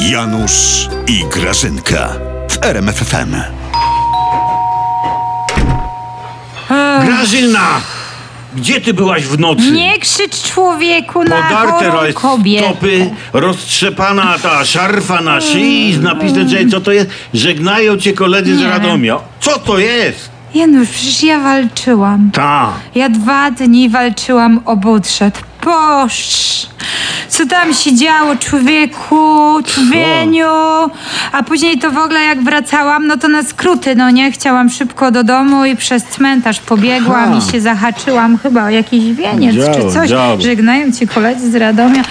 Janusz i Grażynka w RMFFM. Grażyna! Gdzie ty byłaś w nocy? Nie krzycz człowieku na Podarte chorą ro- kobietę. stopy, roztrzepana ta szarfa na szyi z napisem, że co to jest? Żegnają cię koledzy z Nie. Radomia. Co to jest? Janusz, przecież ja walczyłam. Ta. Ja dwa dni walczyłam o budżet. Boż! Co tam się działo, człowieku, człowieniu? A później to w ogóle jak wracałam, no to na skróty, no nie? Chciałam szybko do domu i przez cmentarz pobiegłam i się zahaczyłam chyba o jakiś wieniec Działo, czy coś. działo. Żegnają ci koledzy z Radomia.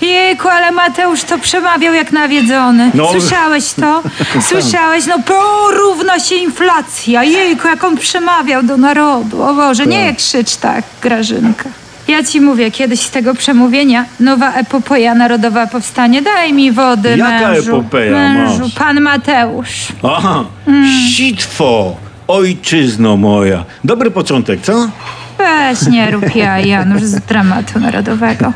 Jejku, ale Mateusz to przemawiał jak nawiedzony. No. Słyszałeś to? Słyszałeś? No porówna się inflacja. Jejku, jak on przemawiał do narodu. O Boże, nie krzycz tak, Grażynka. Ja ci mówię, kiedyś z tego przemówienia nowa epopeja narodowa powstanie. Daj mi wody, Jaka mężu. epopeja mężu, masz? pan Mateusz. Aha. Mm. Sitwo. Ojczyzno moja. Dobry początek, co? Weź nie rób ja, Janusz, z dramatu narodowego.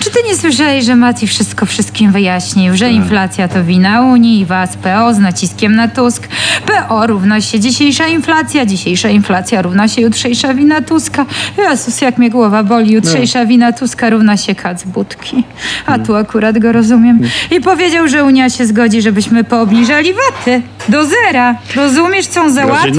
Czy ty nie słyszałeś, że Mati wszystko wszystkim wyjaśnił, że inflacja to wina Unii i was PO z naciskiem na Tusk. PO równa się dzisiejsza inflacja, dzisiejsza inflacja równa się jutrzejsza wina Tuska. Jezus, jak mnie głowa boli, jutrzejsza wina Tuska równa się kac budki. A tu akurat go rozumiem. I powiedział, że Unia się zgodzi, żebyśmy poobniżali waty do zera. Rozumiesz, co on załatwił?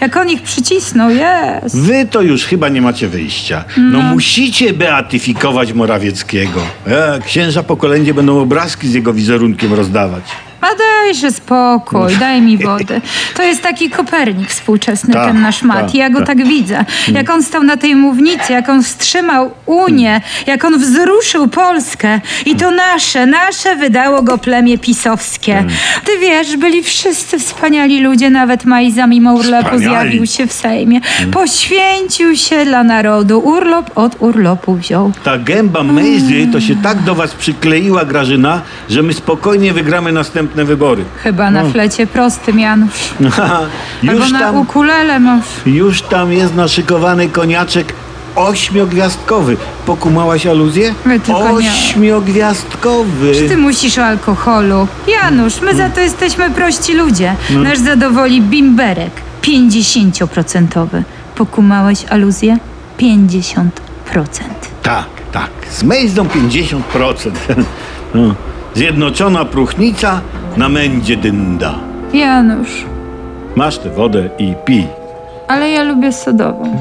Jak on ich przycisnął, jest. Wy to już chyba nie macie wyjścia. No, musicie beatyfikować Morawieckiego. E, księża po kolędzie będą obrazki z jego wizerunkiem rozdawać. Dajże spokój, daj mi wody. To jest taki Kopernik współczesny, Tak, ten nasz Mat. tak, Ja go tak. tak widzę. Jak on stał na tej mównicy, jak on wstrzymał Unię, jak on wzruszył Polskę. I to nasze, nasze wydało go plemię pisowskie. Ty wiesz, byli wszyscy wspaniali ludzie, nawet Majza mimo urlopu Wspaniali. zjawił się w Sejmie. Poświęcił się dla narodu. Urlop od urlopu wziął. Ta gęba Mejzy to się tak do was przykleiła, Grażyna, że my spokojnie wygramy następne wybory. Chyba na flecie prostym, Janusz. Albo już, na tam, ukulele masz. już tam jest naszykowany koniaczek ośmiogwiazdkowy. Pokumałaś aluzję? My tylko. Ośmiogwiazdkowy. Czy ty musisz o alkoholu? Janusz, my za to jesteśmy prości ludzie. Nasz zadowoli bimberek 50%. Pokumałeś aluzję? 50%. Tak, tak. Z Mejzdą 50%. No. Zjednoczona próchnica na mędzie dynda. Janusz, Masz tę wodę i pij. ale ja lubię sodową.